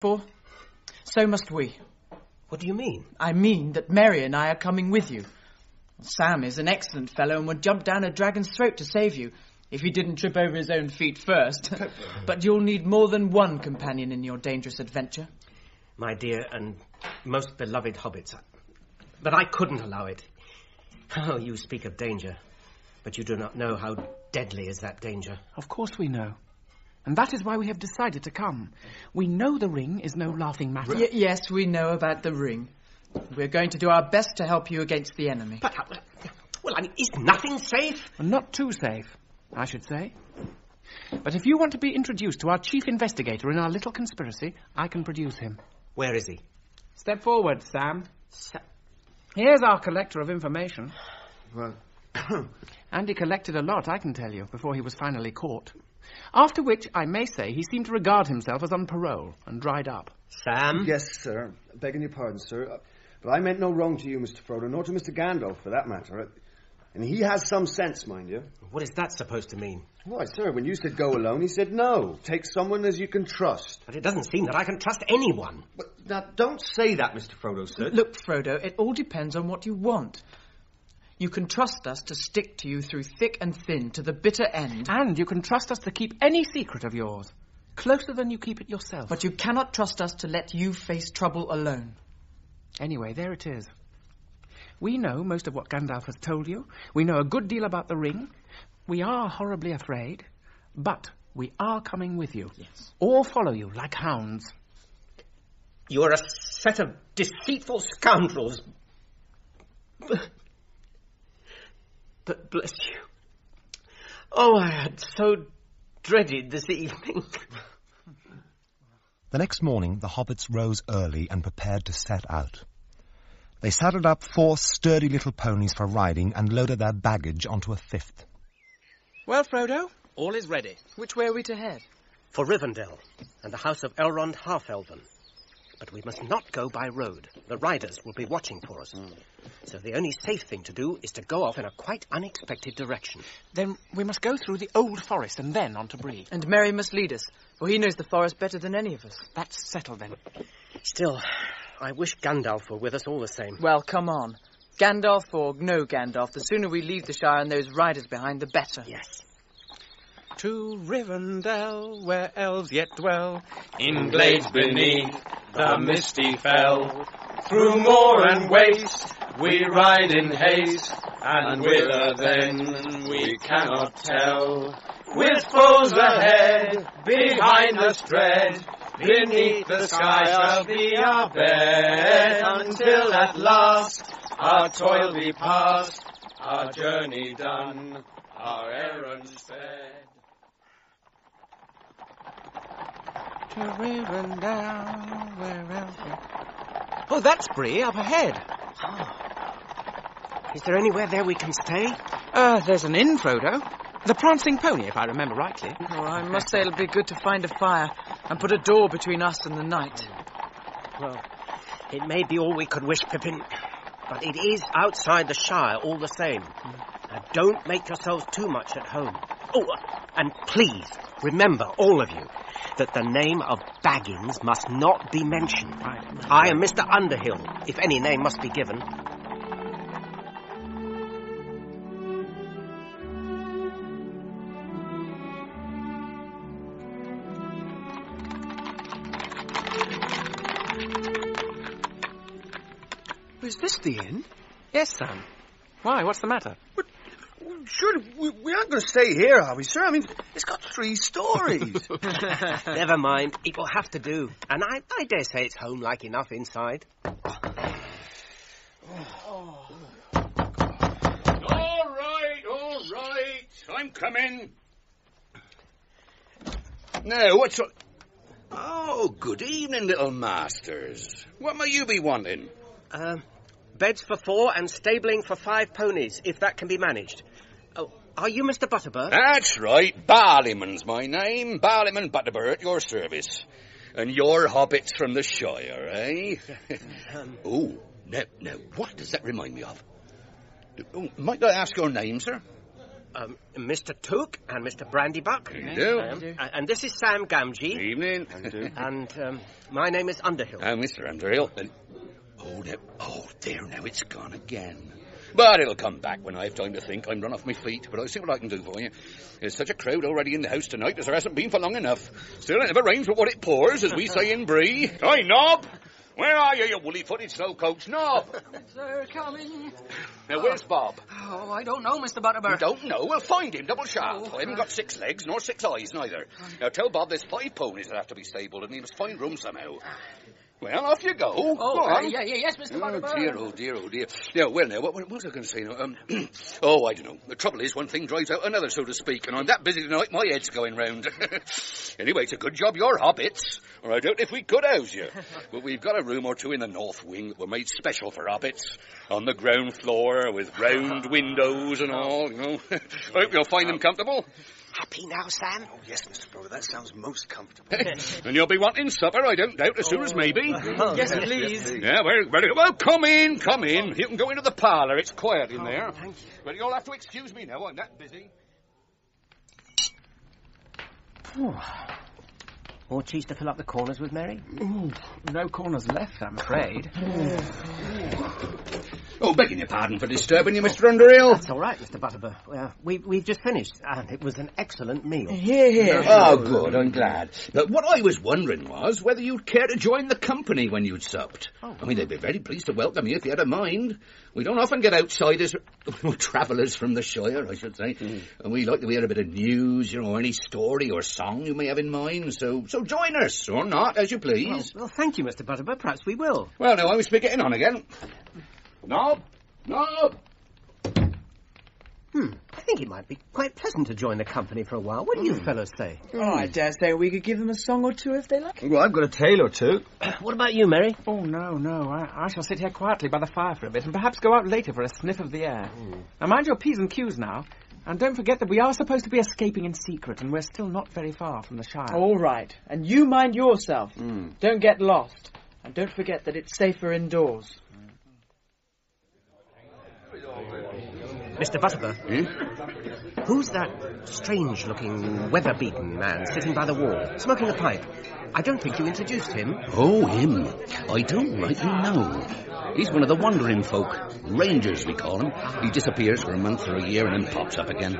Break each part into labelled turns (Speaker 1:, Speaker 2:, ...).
Speaker 1: for, so must we.
Speaker 2: What do you mean?
Speaker 1: I mean that Merry and I are coming with you. Sam is an excellent fellow and would jump down a dragon's throat to save you, if he didn't trip over his own feet first. but you'll need more than one companion in your dangerous adventure.
Speaker 2: My dear and most beloved hobbits. But I couldn't allow it. Oh, you speak of danger, but you do not know how deadly is that danger.
Speaker 3: Of course we know. And that is why we have decided to come. We know the ring is no laughing matter.
Speaker 1: Y- yes, we know about the ring. We're going to do our best to help you against the enemy.
Speaker 2: But, uh, well, I mean, is nothing safe?
Speaker 3: Not too safe, I should say. But if you want to be introduced to our chief investigator in our little conspiracy, I can produce him.
Speaker 2: Where is he?
Speaker 3: Step forward, Sam.
Speaker 2: Sa-
Speaker 3: Here's our collector of information.
Speaker 4: Well,
Speaker 3: And he collected a lot, I can tell you, before he was finally caught. After which, I may say, he seemed to regard himself as on parole and dried up.
Speaker 2: Sam?
Speaker 4: yes, sir. Begging your pardon, sir. Uh, But I meant no wrong to you, Mr. Frodo, nor to Mr. Gandalf, for that matter. And he has some sense, mind you.
Speaker 2: What is that supposed to mean?
Speaker 4: Why, sir, when you said go alone, he said no. Take someone as you can trust.
Speaker 2: But it doesn't seem that I can trust anyone.
Speaker 4: But now, don't say that, Mr. Frodo, sir.
Speaker 1: Look, Frodo, it all depends on what you want. You can trust us to stick to you through thick and thin to the bitter end,
Speaker 3: And you can trust us to keep any secret of yours closer than you keep it yourself.
Speaker 1: but you cannot trust us to let you face trouble alone.
Speaker 3: Anyway, there it is. We know most of what Gandalf has told you. We know a good deal about the ring. We are horribly afraid, but we are coming with you.
Speaker 1: Yes.
Speaker 3: Or follow you like hounds.
Speaker 2: You are a set of deceitful scoundrels. But, but bless you. Oh, I had so dreaded this evening.
Speaker 5: The next morning, the hobbits rose early and prepared to set out. They saddled up four sturdy little ponies for riding and loaded their baggage onto a fifth.
Speaker 3: Well, Frodo, all is ready.
Speaker 1: Which way are we to head?
Speaker 2: For Rivendell and the house of Elrond Half-Elven. But we must not go by road. The riders will be watching for us. Hmm. So the only safe thing to do is to go off in a quite unexpected direction.
Speaker 3: Then we must go through the old forest and then on to Bree.
Speaker 1: And Merry must lead us, for he knows the forest better than any of us.
Speaker 3: That's settled then.
Speaker 2: Still, I wish Gandalf were with us all the same.
Speaker 1: Well, come on. Gandalf or no Gandalf, the sooner we leave the Shire and those riders behind, the better.
Speaker 2: Yes.
Speaker 3: To Rivendell, where elves yet dwell,
Speaker 6: In glades beneath the misty fell, through moor and waste, we ride in haste, and whither then we cannot tell. With foes ahead, behind us dread, beneath the sky shall be our bed, until at last our toil be past, our journey done, our errands sped.
Speaker 3: To Rivendell, where elves. Oh, that's Bree, up ahead. Ah.
Speaker 2: Is there anywhere there we can stay?
Speaker 3: Uh, there's an inn, Frodo. The Prancing Pony, if I remember rightly.
Speaker 1: Oh, I must say it'll be good to find a fire and put a door between us and the night. Hmm.
Speaker 2: Well, it may be all we could wish, Pippin, but it is outside the Shire all the same. Hmm. Now, don't make yourselves too much at home. Oh, and please remember, all of you, that the name of Baggins must not be mentioned. I am Mr. Underhill, if any name must be given.
Speaker 4: Is this the inn?
Speaker 3: Yes, Sam. Why, what's the matter?
Speaker 4: Surely we, we aren't going to stay here, are we, sir? I mean, it's got three stories.
Speaker 2: Never mind, it will have to do. And I, I dare say it's home-like enough inside.
Speaker 6: All right, all right. I'm coming. Now, what's... up? Oh, good evening, little masters. What may you be wanting?
Speaker 2: Um, beds for four and stabling for five ponies, if that can be managed. Are you Mr. Butterbur?
Speaker 6: That's right. Barliman's my name. Barliman Butterbur at your service. And you're hobbits from the Shire, eh? oh, now, now, what does that remind me of? Oh, might I ask your name, sir?
Speaker 2: um, Mr. Took and Mr. Brandybuck.
Speaker 7: You do.
Speaker 2: Um, a- and this is Sam Gamgee.
Speaker 7: Good Evening.
Speaker 2: And um, my name is Underhill.
Speaker 7: Oh, Mr. Underhill. And, oh, now, oh, there now, it's gone again. But it'll come back when I have time to think. I'm run off my feet, but I'll see what I can do for you. There's such a crowd already in the house tonight as there hasn't been for long enough. Still, it never rains but what it pours, as we say in Bree. Hi, Nob! Where are you, you woolly-footed slowcoach? Nob!
Speaker 3: They're coming.
Speaker 7: Now, where's oh, Bob?
Speaker 3: Oh, I don't know, Mr. Butterbur.
Speaker 7: You don't know? We'll find him, double sharp. Oh, I haven't got six legs nor six eyes, neither. Now, tell Bob there's five ponies that have to be stabled, and he must find room somehow. Ah. Well, off you go.
Speaker 3: Oh,
Speaker 7: go
Speaker 3: uh, yeah, yeah, yes, Mr.
Speaker 7: Oh dear, oh dear, oh dear. Yeah, well now, what, what was I going to say now? Um, oh, I don't know. The trouble is, one thing drives out another, so to speak, and I'm that busy tonight, my head's going round. anyway, it's a good job you're hobbits, or I don't know if we could house you. but we've got a room or two in the north wing that were made special for hobbits, on the ground floor, with round windows and all, you know. I hope you'll find them comfortable.
Speaker 2: Happy now, Sam?
Speaker 4: Oh, yes, Mr. Frodo, that sounds most comfortable.
Speaker 7: and you'll be wanting supper, I don't doubt, as soon as maybe.
Speaker 1: Oh, yes, please.
Speaker 7: Yeah, very, very well. Come in, come in. You can go into the parlour. It's quiet in oh, there.
Speaker 2: thank you.
Speaker 7: But you'll have to excuse me now. I'm that busy.
Speaker 2: More cheese to fill up the corners with, Merry?
Speaker 3: No corners left, I'm afraid.
Speaker 7: Oh, begging your pardon for disturbing you, Mr. Underhill.
Speaker 2: That's all right, Mr. Butterbur. Well, we, we've just finished, and it was an excellent meal.
Speaker 1: Here, here.
Speaker 7: Oh, good. I'm glad. But what I was wondering was whether you'd care to join the company when you'd supped. Oh. I mean, they'd be very pleased to welcome you if you had a mind. We don't often get outsiders, or travellers from the Shire, I should say. Hmm. And we like to hear a bit of news, you know, any story or song you may have in mind. So, so join us, or not, as you please.
Speaker 2: Well, thank you, Mr. Butterbur. Perhaps we will.
Speaker 7: Well, now, I must be getting on again. Nob! Nob!
Speaker 2: Hmm. I think it might be quite pleasant to join the company for a while. What do you hmm. fellows say?
Speaker 1: Oh, I hmm. dare say we could give them a song or two if they like.
Speaker 4: Well, I've got a tale or two.
Speaker 2: What about you, Merry?
Speaker 3: Oh, no, no. I, I shall sit here quietly by the fire for a bit and perhaps go out later for a sniff of the air. Hmm. Now, mind your P's and Q's now. And don't forget that we are supposed to be escaping in secret, and we're still not very far from the Shire.
Speaker 1: All right. And you mind yourself. Don't get lost. And don't forget that it's safer indoors.
Speaker 2: Mr. Butterbur. Hmm? Who's that strange-looking, weather-beaten man sitting by the wall, smoking a pipe? I don't think you introduced him.
Speaker 7: Oh, him. I don't rightly know. He's one of the wandering folk. Rangers, we call him. He disappears for a month or a year and then pops up again.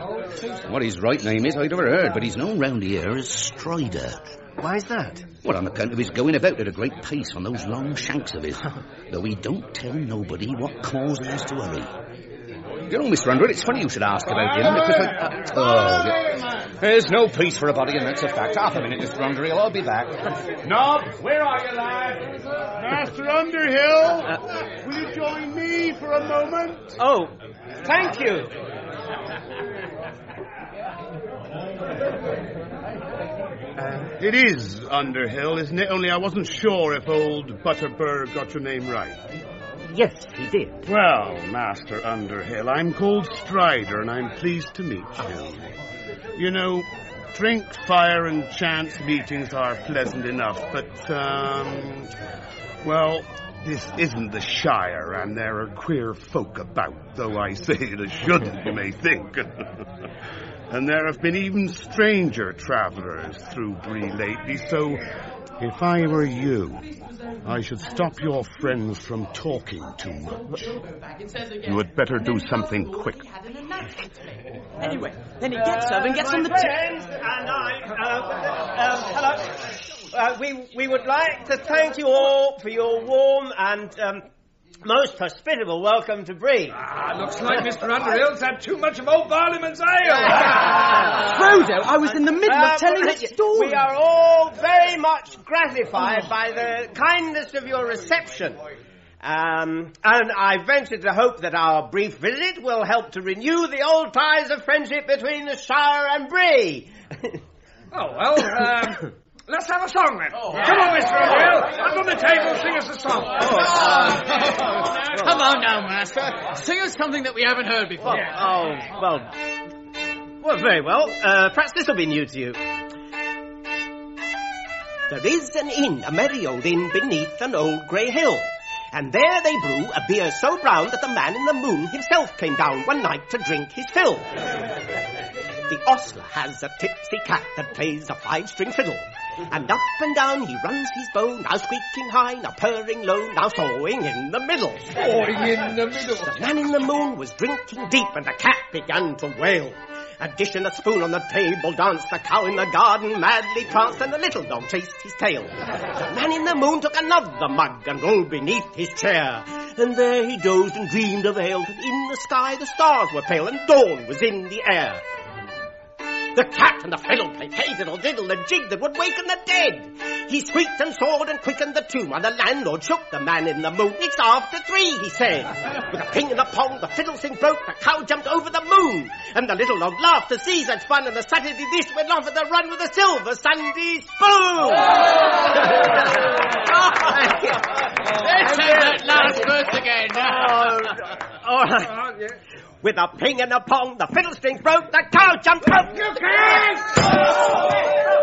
Speaker 7: What his right name is, I've never heard, but he's known round here as Strider.
Speaker 2: Why's that?
Speaker 7: Well, on account of his going about at a great pace on those long shanks of his. Though he don't tell nobody what cause he has to hurry. You know, Mr. Underwood, it's funny you should ask about him, because I... oh. There's no peace for a body, and that's a fact. Half a minute, Mr. Underhill, I'll be back.
Speaker 6: Nob, where are you, lad? Master Underhill, will you join me for a moment?
Speaker 2: Oh, thank you.
Speaker 6: It is Underhill, isn't it? Only I wasn't sure if old Butterbur got your name right.
Speaker 2: Yes, he did.
Speaker 6: Well, Master Underhill, I'm called Strider, and I'm pleased to meet you. You know, drink, fire, and chance meetings are pleasant enough, but, um, well, this isn't the Shire, and there are queer folk about, though I say it as shouldn't, you may think. and there have been even stranger travellers through Bree lately, so if I were you, I should stop your friends from talking too much. You had better do something quick.
Speaker 1: Anyway, then he gets up and gets on the...
Speaker 2: Friends and I, uh, um, hello. Uh, we, we would like to thank you all for your warm and um, most hospitable welcome to Bree.
Speaker 3: Ah, looks like Mr. Underhill's had too much of old Barliman's ale.
Speaker 1: Frodo, I was in the middle of telling a story.
Speaker 2: We are all very much gratified by the kindness of your reception. Um, and I venture to hope that our brief visit will help to renew the old ties of friendship between the Shire and Bree.
Speaker 3: Oh, well, um, let's have a song then. Come on, Mr. Underhill. Up on the table, sing us a song.
Speaker 1: Come on now, Master. Sing us something that we haven't heard before.
Speaker 2: Oh, well. Well, very well. Uh, perhaps this will be new to you. There is an inn, a merry old inn, beneath an old grey hill. And there they brew a beer so brown that the man in the moon himself came down one night to drink his fill. The ostler has a tipsy cat that plays a five-string fiddle. And up and down he runs his bow, now squeaking high, now purring low, now sawing in the middle.
Speaker 7: Sawing in the middle.
Speaker 2: The man in the moon was drinking deep, and the cat began to wail. A dish and a spoon on the table danced, the cow in the garden madly pranced, and the little dog chased his tail. The man in the moon took another mug and rolled beneath his chair. And there he dozed and dreamed of ale, and in the sky the stars were pale, and dawn was in the air. The cat and the fiddle played hey diddle diddle, a jig that would waken the dead. He squeaked and sawed and quickened the tune, while the landlord shook the man in the moon. It's after three, he said. With a ping and a pong, the fiddle sing broke, the cow jumped over the moon. And the little dog laughed to see such fun, and the Saturday dish went off at the run with a silver Sunday spoon.
Speaker 6: Let's have that last verse again.
Speaker 2: Oh, all right. With a ping and a pong, the fiddle strings broke, the cow jumped over. You can't!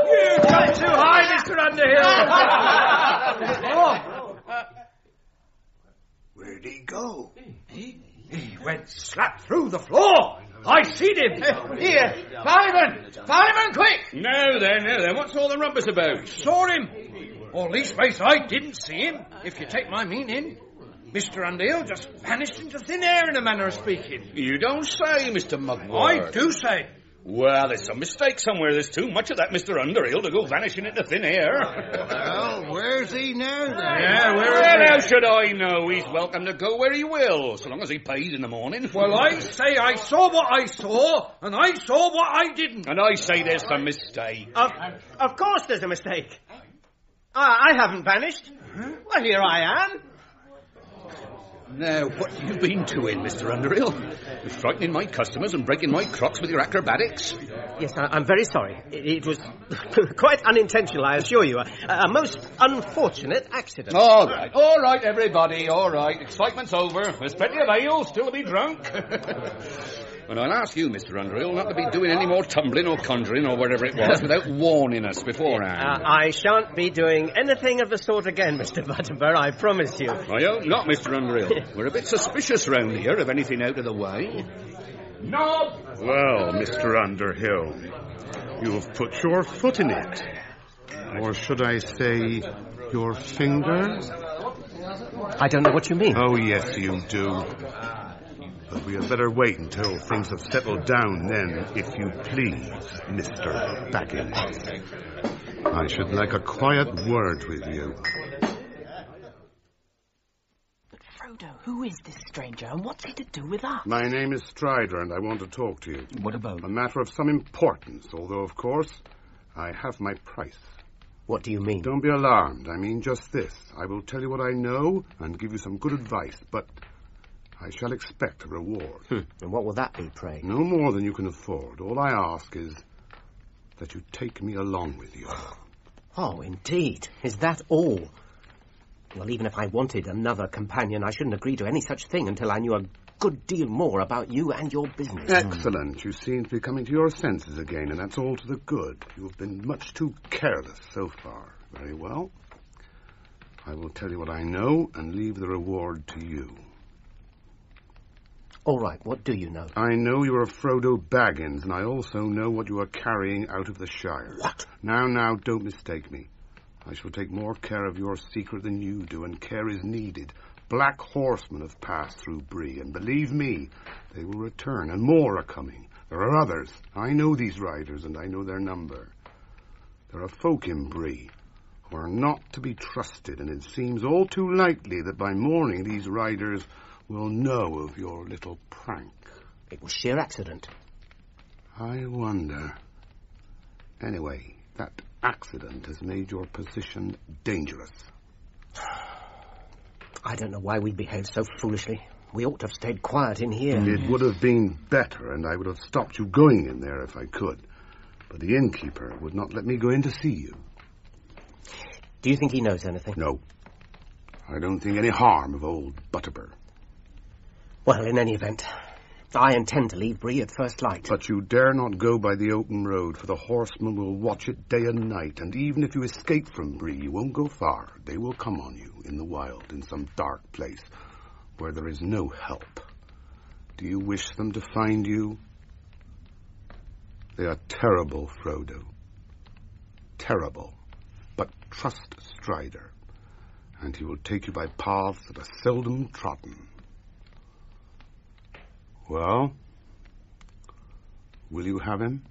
Speaker 6: You got too high, Mr. Underhill.
Speaker 7: Where'd he go?
Speaker 6: He went slap through the floor. I seen him. Here, fireman! Fireman, quick!
Speaker 7: Now then, now then, what's all the rumpus about?
Speaker 6: Saw him. Or leastways, I didn't see him, if you take my meaning. Mr. Underhill just vanished into thin air in a manner of speaking.
Speaker 7: You don't say, Mr. Mugwort.
Speaker 6: I do say.
Speaker 7: Well, there's some mistake somewhere. There's too much of that Mr. Underhill to go vanishing into thin air.
Speaker 8: Well, where's he now then?
Speaker 6: Yeah, where
Speaker 7: well,
Speaker 6: is
Speaker 7: how should I know? He's welcome to go where he will, so long as he pays in the morning.
Speaker 6: Well, I say I saw what I saw, and I saw what I didn't.
Speaker 7: And I say there's some mistake.
Speaker 2: Of, of course there's a mistake. I, I haven't vanished. Well, here I am.
Speaker 7: Now, what have you been doing, Mr. Underhill? You're frightening my customers and breaking my crocks with your acrobatics.
Speaker 2: Yes, I, I'm very sorry. It, it was quite unintentional, I assure you. A, a most unfortunate accident.
Speaker 7: All right, all right, everybody, all right. Excitement's over. There's plenty of ale still to be drunk. and I'll ask you, Mr. Underhill, not to be doing any more tumbling or conjuring or whatever it was without warning us beforehand.
Speaker 2: Uh, I shan't be doing anything of the sort again, Mr. Butterbur, I promise you.
Speaker 7: I hope not, Mr. Underhill. We're a bit suspicious round here of anything out of the way.
Speaker 6: No,
Speaker 9: Well, Mr. Underhill, you have put your foot in it. Or should I say, your finger?
Speaker 2: I don't know what you mean.
Speaker 9: Oh, yes, you do. But we had better wait until things have settled down then, if you please, Mr. Baggins. I should like a quiet word with you.
Speaker 1: But Frodo, who is this stranger and what's he to do with us?
Speaker 9: My name is Strider, and I want to talk to you.
Speaker 3: What about?
Speaker 9: A matter of some importance, although, of course, I have my price.
Speaker 2: What do you mean?
Speaker 9: Don't be alarmed. I mean just this. I will tell you what I know and give you some good advice, but I shall expect a reward.
Speaker 2: Hmm. And what will that be, pray?
Speaker 9: No more than you can afford. All I ask is that you take me along with you.
Speaker 2: Oh, indeed. Is that all? Well, even if I wanted another companion, I shouldn't agree to any such thing until I knew a good deal more about you and your business.
Speaker 9: Excellent. You seem to be coming to your senses again, and that's all to the good. You have been much too careless so far. Very well. I will tell you what I know and leave the reward to you.
Speaker 2: All right, what do you know?
Speaker 9: I know you are Frodo Baggins, and I also know what you are carrying out of the Shire.
Speaker 2: What?
Speaker 9: Now, now, don't mistake me. I shall take more care of your secret than you do, and care is needed. Black horsemen have passed through Bree, and believe me, they will return, and more are coming. There are others. I know these riders, and I know their number. There are folk in Bree who are not to be trusted, and it seems all too likely that by morning these riders will know of your little prank.
Speaker 2: It was sheer accident.
Speaker 9: I wonder. Anyway, that accident has made your position dangerous.
Speaker 2: I don't know why we behaved so foolishly. We ought to have stayed quiet in here.
Speaker 9: It would have been better, and I would have stopped you going in there if I could. But the innkeeper would not let me go in to see you.
Speaker 2: Do you think he knows anything?
Speaker 9: No. I don't think any harm of old Butterbur.
Speaker 2: Well, in any event, I intend to leave Bree at first light.
Speaker 9: But you dare not go by the open road, for the horsemen will watch it day and night, and even if you escape from Bree, you won't go far. They will come on you in the wild, in some dark place, where there is no help. Do you wish them to find you? They are terrible, Frodo. Terrible. But trust Strider, and he will take you by paths that are seldom trodden. Well? Will you have him?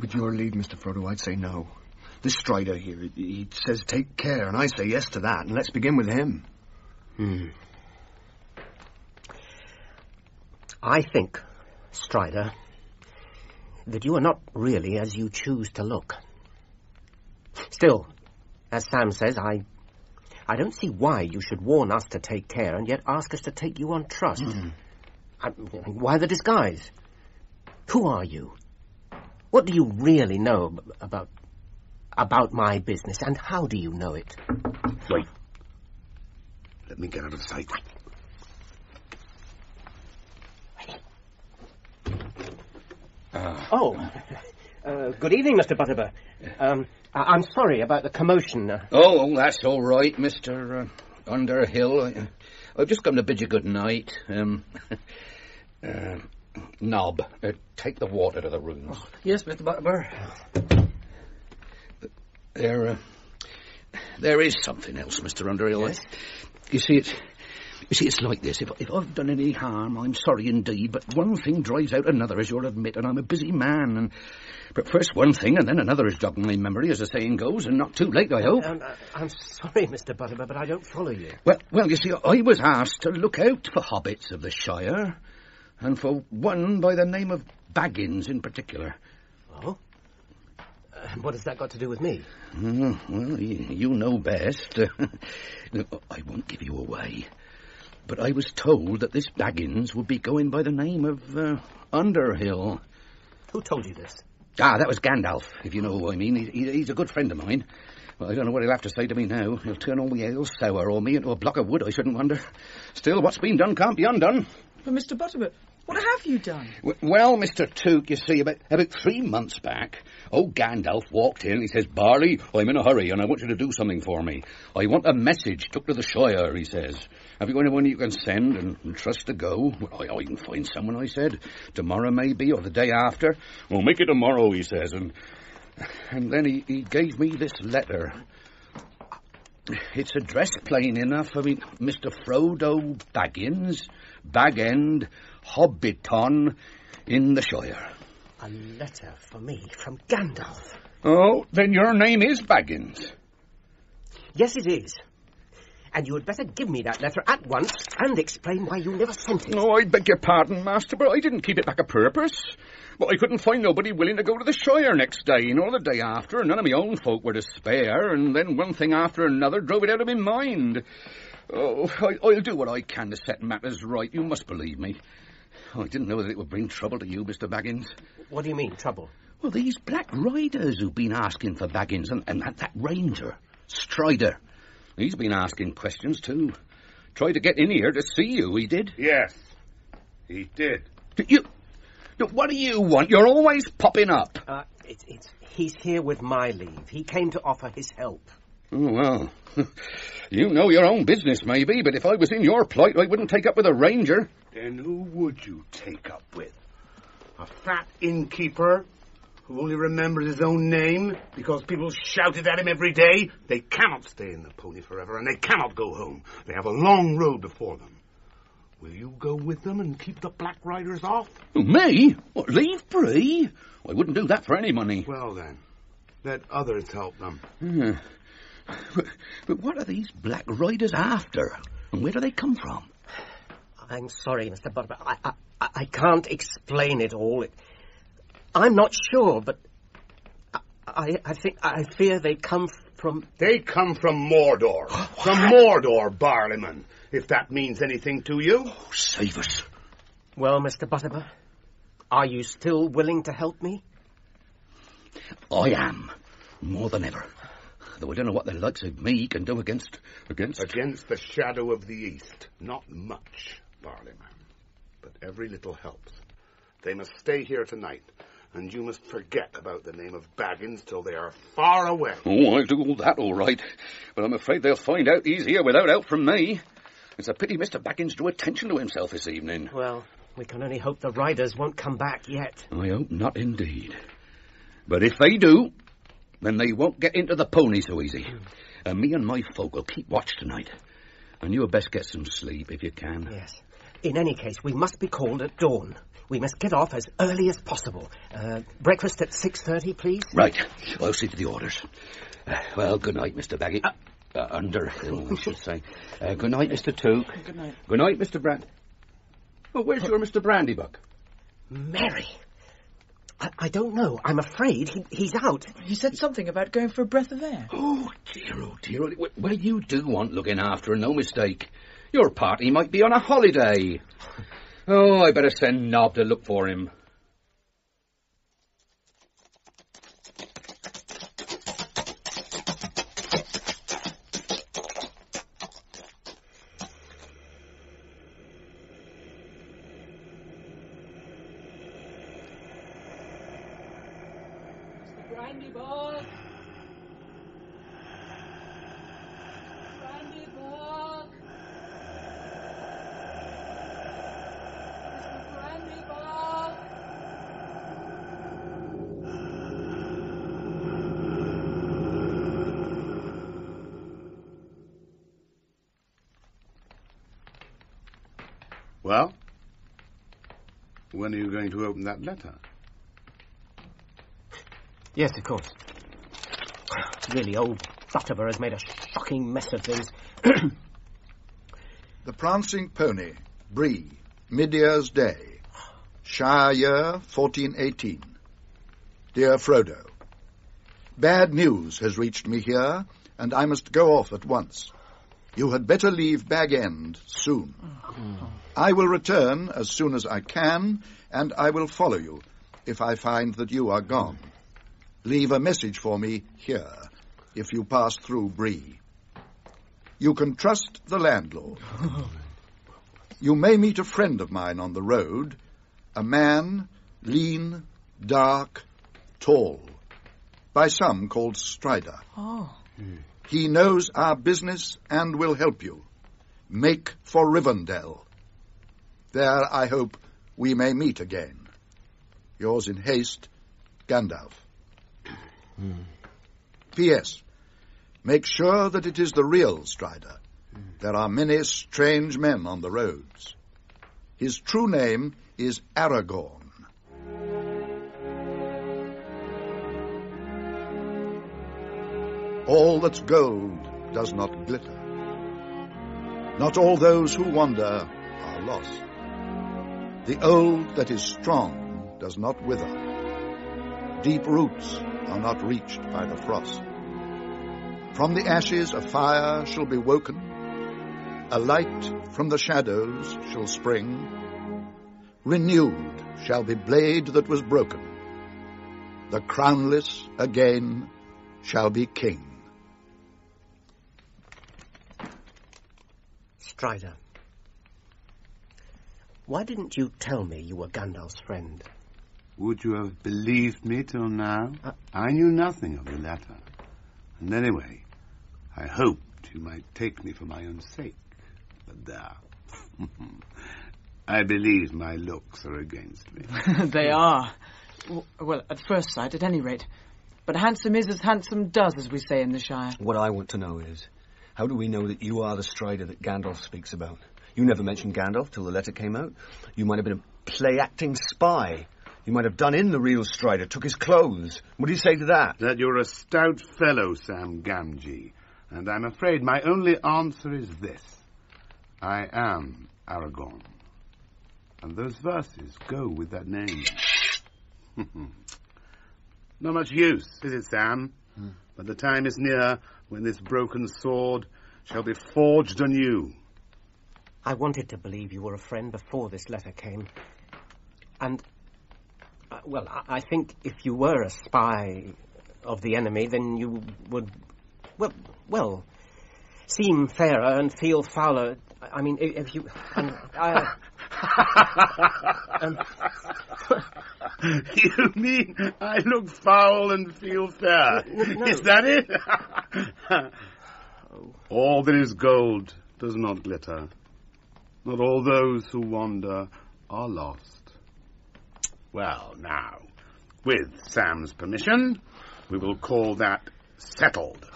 Speaker 4: With your leave, Mr. Frodo, I'd say no. This Strider here, he, he says take care, and I say yes to that, and let's begin with him.
Speaker 9: Hmm.
Speaker 2: I think, Strider, that you are not really as you choose to look. Still, as Sam says, I I don't see why you should warn us to take care and yet ask us to take you on trust. Hmm. I, why the disguise? Who are you? What do you really know about about my business, and how do you know it?
Speaker 9: Wait. Let me get out of sight. Ah.
Speaker 2: Oh, uh, good evening, Mr. Butterbur. Um, I- I'm sorry about the commotion. Uh,
Speaker 7: Oh, oh, that's all right, Mr. Uh, Underhill. I, I've just come to bid you good night. Um, uh, Nob, uh, take the water to the rooms.
Speaker 1: Yes, Mr. Butterbur.
Speaker 7: There, uh, there is something else, Mr. Underhill. You see, it's, you see, it's like this. If, if I've done any harm, I'm sorry indeed, but one thing drives out another, as you'll admit, and I'm a busy man. And But first one thing, and then another is jogging my memory, as the saying goes, and not too late, I hope.
Speaker 2: Um, I'm sorry, Mr. Butterbur, but I don't follow you.
Speaker 7: Well, well, you see, I was asked to look out for hobbits of the Shire, and for one by the name of Baggins in particular.
Speaker 2: Oh? Uh, what has that got to do with me?
Speaker 7: Mm, well, you, you know best. Look, I won't give you away. But I was told that this Baggins would be going by the name of uh, Underhill.
Speaker 2: Who told you this?
Speaker 7: Ah, that was Gandalf, if you know who I mean. He, he, he's a good friend of mine. Well, I don't know what he'll have to say to me now. He'll turn all the ale sour or me into a block of wood, I shouldn't wonder. Still, what's been done can't be undone.
Speaker 1: But, Mr. Butterbur, what have you done?
Speaker 7: W- Well, Mr. Took, you see, about, about three months back, old Gandalf walked in. He says, Barley, I'm in a hurry and I want you to do something for me. I want a message took to the Shire, he says. Have you anyone you can send and, and trust to go? Well, I, I can find someone, I said. Tomorrow, maybe, or the day after. Well, make it tomorrow, he says. And, and then he, he gave me this letter. It's addressed plain enough. I mean, Mr. Frodo Baggins, Bag End, Hobbiton, in the Shire.
Speaker 2: A letter for me from Gandalf.
Speaker 7: Oh, then your name is Baggins.
Speaker 2: Yes, it is. And you had better give me that letter at once and explain why you never sent it.
Speaker 7: No, I beg your pardon, Master, but I didn't keep it back a purpose. But I couldn't find nobody willing to go to the Shire next day, nor the day after, and none of my own folk were to spare, and then one thing after another drove it out of my mind. Oh, I, I'll do what I can to set matters right, you must believe me. Oh, I didn't know that it would bring trouble to you, Mr. Baggins.
Speaker 2: What do you mean, trouble?
Speaker 7: Well, these black riders who've been asking for Baggins, and, and that, that ranger, Strider. He's been asking questions, too. Tried to get in here to see you, he did.
Speaker 9: Yes, he did.
Speaker 7: You. Look, what do you want? You're always popping up.
Speaker 2: Uh, it's, it's, he's here with my leave. He came to offer his help.
Speaker 7: Oh, well. you know your own business, maybe, but if I was in your plight, I wouldn't take up with a ranger.
Speaker 9: Then who would you take up with? A fat innkeeper who only remembers his own name because people shouted at him every day? They cannot stay in the pony forever, and they cannot go home. They have a long road before them. Will you go with them and keep the Black Riders off?
Speaker 7: Me? What, leave Bree? I wouldn't do that for any money.
Speaker 9: Well, then, let others help them.
Speaker 7: Hmm. But, but what are these black riders after? And where do they come from?
Speaker 2: I'm sorry, Mr. Butterbur. I, I, I- I can't explain it all. It, I'm not sure, but I, I, I think I fear they come from.
Speaker 9: They come from Mordor. from Mordor, Barliman, if that means anything to you.
Speaker 7: Oh, save us.
Speaker 2: Well, Mr. Butterbur, are you still willing to help me?
Speaker 7: I am. More than ever. Though I don't know what the likes of me can do against... Against...
Speaker 9: Against the shadow of the east. Not much, Barliman. But every little helps. They must stay here tonight, and you must forget about the name of Baggins till they are far away.
Speaker 7: Oh, I'll do all that all right. But I'm afraid they'll find out easier without help from me. It's a pity Mr. Baggins drew attention to himself this evening.
Speaker 2: Well, We can only hope the riders won't come back yet.
Speaker 7: I hope not indeed. But if they do, then they won't get into the pony so easy. Hmm. And me and my folk will keep watch tonight. And you had best get some sleep if you can.
Speaker 2: Yes. In any case, we must be called at dawn. We must get off as early as possible. Uh, breakfast at 6.30, please?
Speaker 7: Right. I'll see to the orders. Uh, well, good night, Mr. Baggy. Uh, under, I should say. Uh, good night, Mr. Took.
Speaker 1: Good night.
Speaker 7: Good night, Mr. Brand. Oh, where's your Mr. Brandybuck?
Speaker 2: Merry! I, I don't know. I'm afraid he, he's out.
Speaker 1: He said something about going for a breath of air.
Speaker 7: Oh, dear, oh, dear. oh, Well, you do want looking after, no mistake. Your party might be on a holiday. Oh, I better send Nob to look for him.
Speaker 9: Well? When are you going to open that letter?
Speaker 2: Yes, of course. Really, old Butterbur has made a shocking mess of things.
Speaker 10: The Prancing Pony, Bree, Mid-Year's Day, Shire Year 1418. Dear Frodo, Bad news has reached me here, and I must go off at once. You had better leave Bag End soon. I will return as soon as I can, and I will follow you if I find that you are gone. Leave a message for me here if you pass through Bree. You can trust the landlord. You may meet a friend of mine on the road, a man, lean, dark, tall, by some called Strider.
Speaker 1: Oh. Hmm.
Speaker 10: He knows our business and will help you. Make for Rivendell. There, I hope, we may meet again. Yours in haste, Gandalf. P.S. Make sure that it is the real Strider. There are many strange men on the roads. His true name is Aragorn. All that's gold does not glitter. Not all those who wander are lost. The old that is strong does not wither. Deep roots are not reached by the frost. From the ashes a fire shall be woken, a light from the shadows shall spring. Renewed shall be blade that was broken. The crownless again shall be king.
Speaker 2: Strider. Why didn't you tell me you were Gandalf's friend?
Speaker 9: Would you have believed me till now? Uh, I knew nothing of the latter. And anyway, I hoped you might take me for my own sake. But there. I believe my looks are against me.
Speaker 1: they are. Well, at first sight, at any rate. But handsome is as handsome does, as we say in the Shire.
Speaker 11: What I want to know is, how do we know that you are the Strider that Gandalf speaks about? You never mentioned Gandalf till the letter came out. You might have been a play-acting spy. You might have done in the real Strider, took his clothes. What do you say to that?
Speaker 9: That you're a stout fellow, Sam Gamgee. And I'm afraid my only answer is this. I am Aragorn. And those verses go with that name. Not much use, is it, Sam? Hmm. But the time is near when this broken sword shall be forged anew.
Speaker 2: I wanted to believe you were a friend before this letter came. And, uh, well, I, I think if you were a spy of the enemy, then you would, well, well, seem fairer and feel fouler. I mean, if you. Um,
Speaker 9: you mean I look foul and feel fair?
Speaker 2: no.
Speaker 9: Is that it? All that is gold does not glitter. Not all those who wander are lost. Well, now, with Sam's permission, we will call that settled.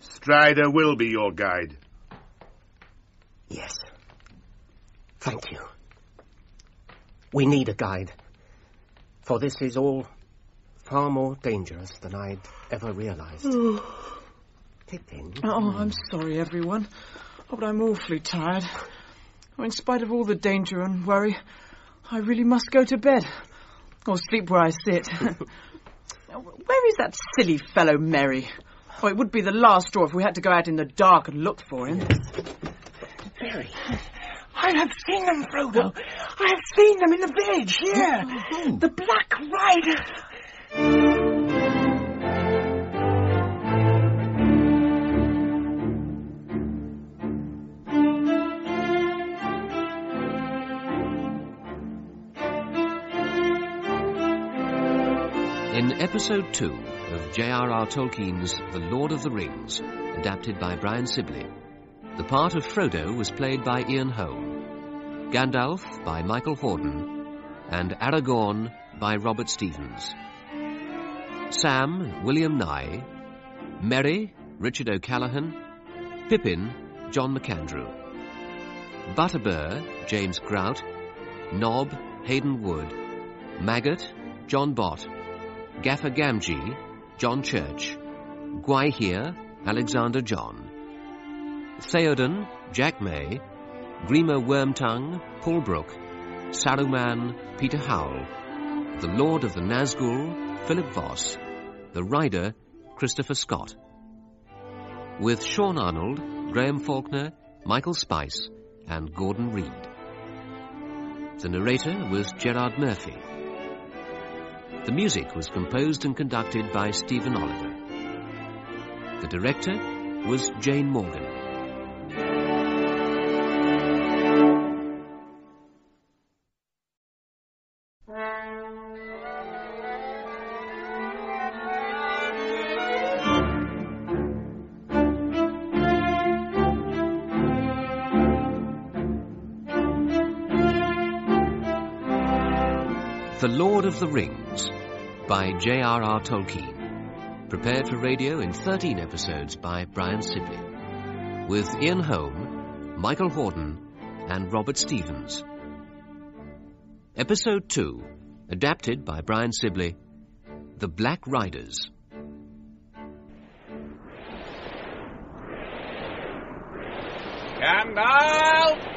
Speaker 9: Strider will be your guide.
Speaker 2: Yes. Thank you. We need a guide. For this is all far more dangerous than I'd ever realized. Pippin.
Speaker 1: Oh, I'm sorry, everyone. Oh, but I'm awfully tired. Oh, in spite of all the danger and worry, I really must go to bed. Or sleep where I sit. where is that silly fellow Merry? Oh, it would be the last straw if we had to go out in the dark and look for him.
Speaker 2: Merry.
Speaker 3: I have seen them, Frodo. I have seen them in the village here. The Black Rider.
Speaker 12: In episode 2 of J.R.R. Tolkien's The Lord of the Rings, adapted by Brian Sibley, the part of Frodo was played by Ian Holm, Gandalf by Michael Hordern, and Aragorn by Robert Stevens. Sam, William Nighy, Merry, Richard O'Callaghan, Pippin, John McAndrew, Butterbur, James Grout, Nob, Hayden Wood, Maggot, John Bott, Gaffer Gamgee, John Church, Gwaihir, Alexander John, Theoden, Jack May, Grima Wormtongue, Paul Brooke, Saruman, Peter Howell, the Lord of the Nazgul, Philip Voss, the Rider, Christopher Scott. With Sean Arnold, Graham Faulkner, Michael Spice, and Gordon Reed. The narrator was Gerard Murphy. The music was composed and conducted by Stephen Oliver. The director was Jane Morgan. The Rings by J.R.R. Tolkien. Prepared for radio in 13 episodes by Brian Sibley. With Ian Holm, Michael Hordern, and Robert Stevens. Episode 2, adapted by Brian Sibley. The Black Riders.
Speaker 6: Gandalf!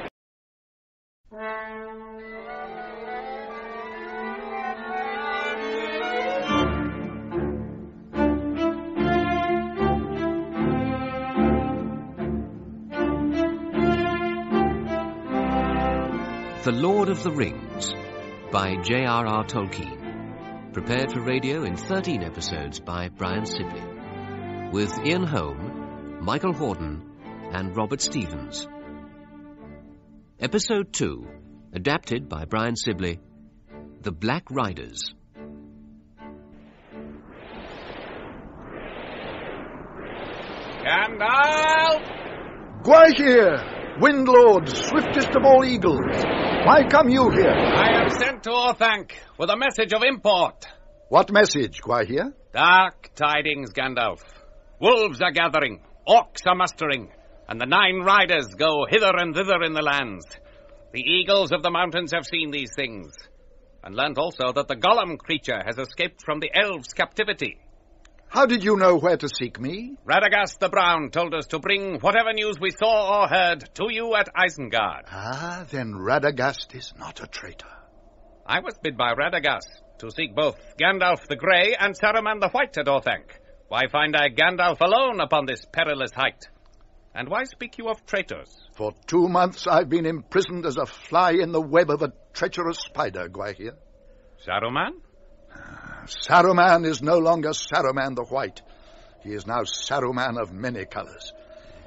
Speaker 12: The Lord of the Rings by J.R.R. Tolkien. Prepared for radio in 13 episodes by Brian Sibley. With Ian Holm, Michael Hordern, and Robert Stevens. Episode 2, adapted by Brian Sibley. The Black Riders.
Speaker 6: Gandalf!
Speaker 10: Gwaihir, Windlord, swiftest of all eagles. Why come you here?
Speaker 6: I am sent to Orthanc with a message of import.
Speaker 10: What message, Gwaihir?
Speaker 6: Dark tidings, Gandalf. Wolves are gathering, orcs are mustering, and the nine riders go hither and thither in the lands. The eagles of the mountains have seen these things, and learnt also that the Gollum creature has escaped from the elves' captivity.
Speaker 10: How did you know where to seek me?
Speaker 6: Radagast the Brown told us to bring whatever news we saw or heard to you at Isengard.
Speaker 10: Ah, then Radagast is not a traitor.
Speaker 6: I was bid by Radagast to seek both Gandalf the Grey and Saruman the White at Orthanc. Why find I Gandalf alone upon this perilous height? And why speak you of traitors?
Speaker 10: For two months I've been imprisoned as a fly in the web of a treacherous spider, Gwaihir.
Speaker 6: Saruman?
Speaker 10: Saruman is no longer Saruman the White. He is now Saruman of many colors.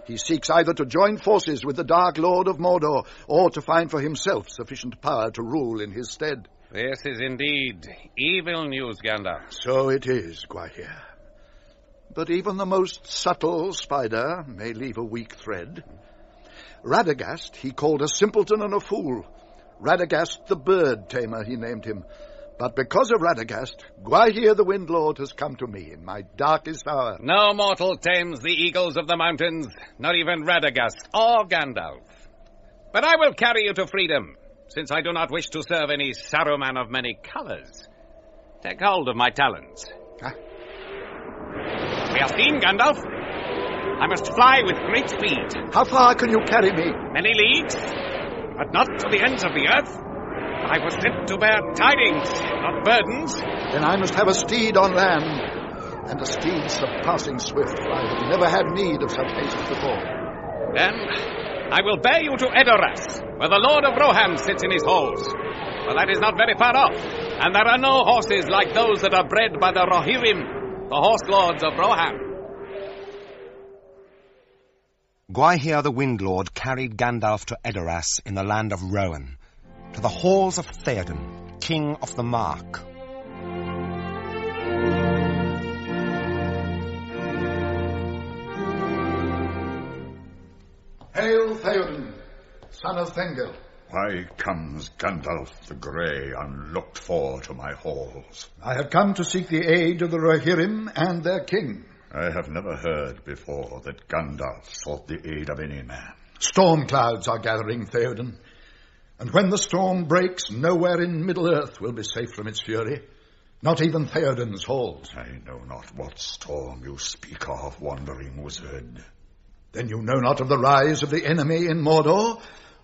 Speaker 10: He seeks either to join forces with the Dark Lord of Mordor or to find for himself sufficient power to rule in his stead.
Speaker 6: This is indeed evil news, Gandalf.
Speaker 10: So it is, Gwaihir. But even the most subtle spider may leave a weak thread. Radagast he called a simpleton and a fool. Radagast the bird tamer, he named him. But because of Radagast, Gwaihir the Wind Lord has come to me in my darkest hour.
Speaker 6: No mortal tames the eagles of the mountains, not even Radagast or Gandalf. But I will carry you to freedom, since I do not wish to serve any Saruman of many colours. Take hold of my talons.
Speaker 10: Ah.
Speaker 6: We are seen, Gandalf. I must fly with great speed.
Speaker 10: How far can you carry me?
Speaker 6: Many leagues, but not to the ends of the earth. I was sent to bear tidings, not burdens.
Speaker 10: Then I must have a steed on land, and a steed surpassing swift, for I have never had need of such haste before.
Speaker 6: Then I will bear you to Edoras, where the Lord of Rohan sits in his halls. For that is not very far off, and there are no horses like those that are bred by the Rohirrim, the horse lords of Rohan.
Speaker 5: Gwaihir the Wind Lord carried Gandalf to Edoras in the land of Rohan, to the halls of Theoden, king of the Mark.
Speaker 10: Hail, Theoden, son of Thengel.
Speaker 13: Why comes Gandalf the Grey unlooked for to my halls?
Speaker 10: I have come to seek the aid of the Rohirrim and their king.
Speaker 13: I have never heard before that Gandalf sought the aid of any man.
Speaker 10: Storm clouds are gathering, Theoden. And when the storm breaks, nowhere in Middle-earth will be safe from its fury. Not even Theoden's halls.
Speaker 13: I know not what storm you speak of, wandering wizard.
Speaker 10: Then you know not of the rise of the enemy in Mordor,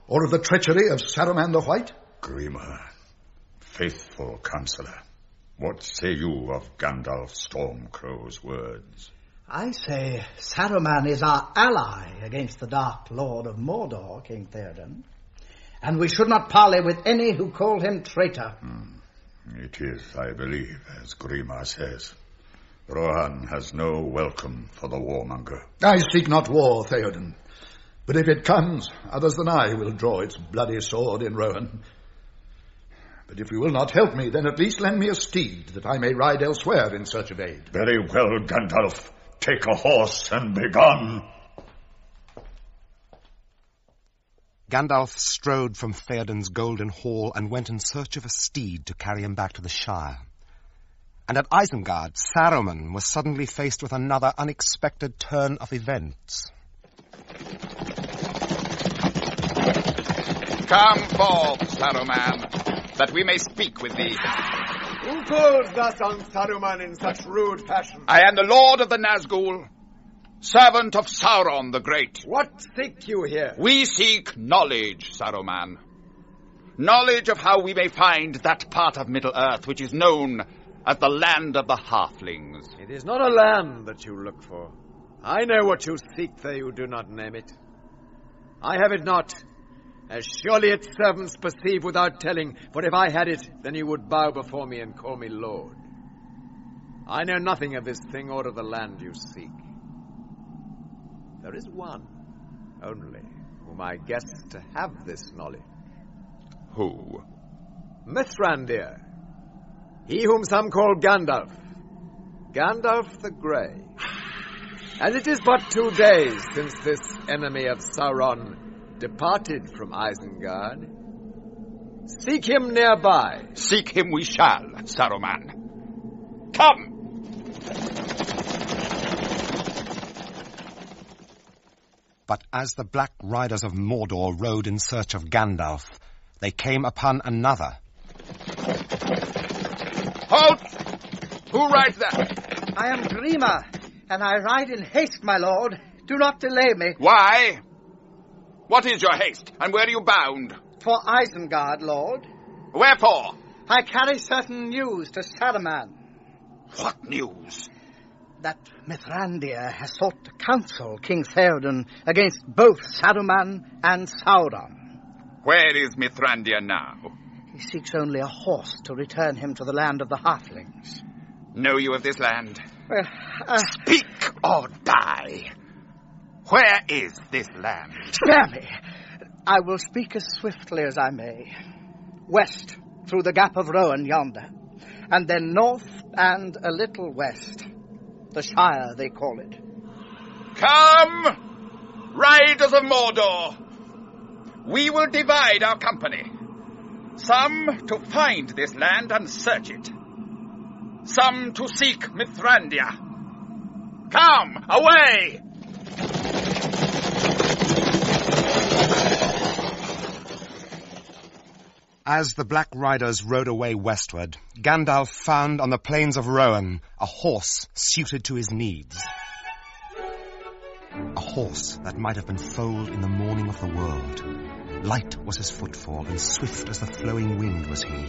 Speaker 10: or of the treachery of Saruman the White?
Speaker 13: Grima, faithful counselor, what say you of Gandalf Stormcrow's words?
Speaker 14: I say Saruman is our ally against the Dark Lord of Mordor, King Theoden. And we should not parley with any who call him traitor.
Speaker 13: Hmm. It is, I believe, as Grima says. Rohan has no welcome for the warmonger.
Speaker 10: I seek not war, Theoden. But if it comes, others than I will draw its bloody sword in Rohan. But if you will not help me, then at least lend me a steed that I may ride elsewhere in search of aid.
Speaker 13: Very well, Gandalf. Take a horse and be gone.
Speaker 5: Gandalf strode from Theoden's golden hall and went in search of a steed to carry him back to the Shire. And at Isengard, Saruman was suddenly faced with another unexpected turn of events.
Speaker 15: Come forth, Saruman, that we may speak with thee.
Speaker 16: Who calls thus on Saruman in such rude fashion?
Speaker 15: I am the Lord of the Nazgul, servant of Sauron the Great.
Speaker 16: What seek you here?
Speaker 15: We seek knowledge, Saruman. Knowledge of how we may find that part of Middle-earth which is known as the land of the halflings.
Speaker 16: It is not a land that you look for. I know what you seek, though you do not name it. I have it not, as surely its servants perceive without telling, for if I had it, then you would bow before me and call me Lord. I know nothing of this thing or of the land you seek. There is one, only, whom I guess to have this knowledge.
Speaker 15: Who?
Speaker 16: Mithrandir. He whom some call Gandalf. Gandalf the Grey. And it is but two days since this enemy of Sauron departed from Isengard. Seek him nearby.
Speaker 15: Seek him we shall, Saruman. Come!
Speaker 5: But as the Black Riders of Mordor rode in search of Gandalf, they came upon another.
Speaker 15: Halt! Who rides there?
Speaker 14: I am Grima, and I ride in haste, my lord. Do not delay me.
Speaker 15: Why? What is your haste, and where are you bound?
Speaker 14: For Isengard, lord.
Speaker 15: Wherefore?
Speaker 14: I carry certain news to Saruman.
Speaker 15: What news?
Speaker 14: That Mithrandir has sought to counsel King Theoden against both Saruman and Sauron.
Speaker 15: Where is Mithrandir now?
Speaker 14: He seeks only a horse to return him to the land of the halflings.
Speaker 15: Know you of this land?
Speaker 14: Well, uh...
Speaker 15: Speak or die. Where is this land?
Speaker 14: Spare me. I will speak as swiftly as I may. West, through the gap of Rohan yonder, and then north and a little west. The Shire, they call it.
Speaker 15: Come, riders of Mordor. We will divide our company. Some to find this land and search it. Some to seek Mithrandir. Come, away!
Speaker 5: As the Black Riders rode away westward, Gandalf found on the plains of Rohan a horse suited to his needs. A horse that might have been foaled in the morning of the world. Light was his footfall, and swift as the flowing wind was he.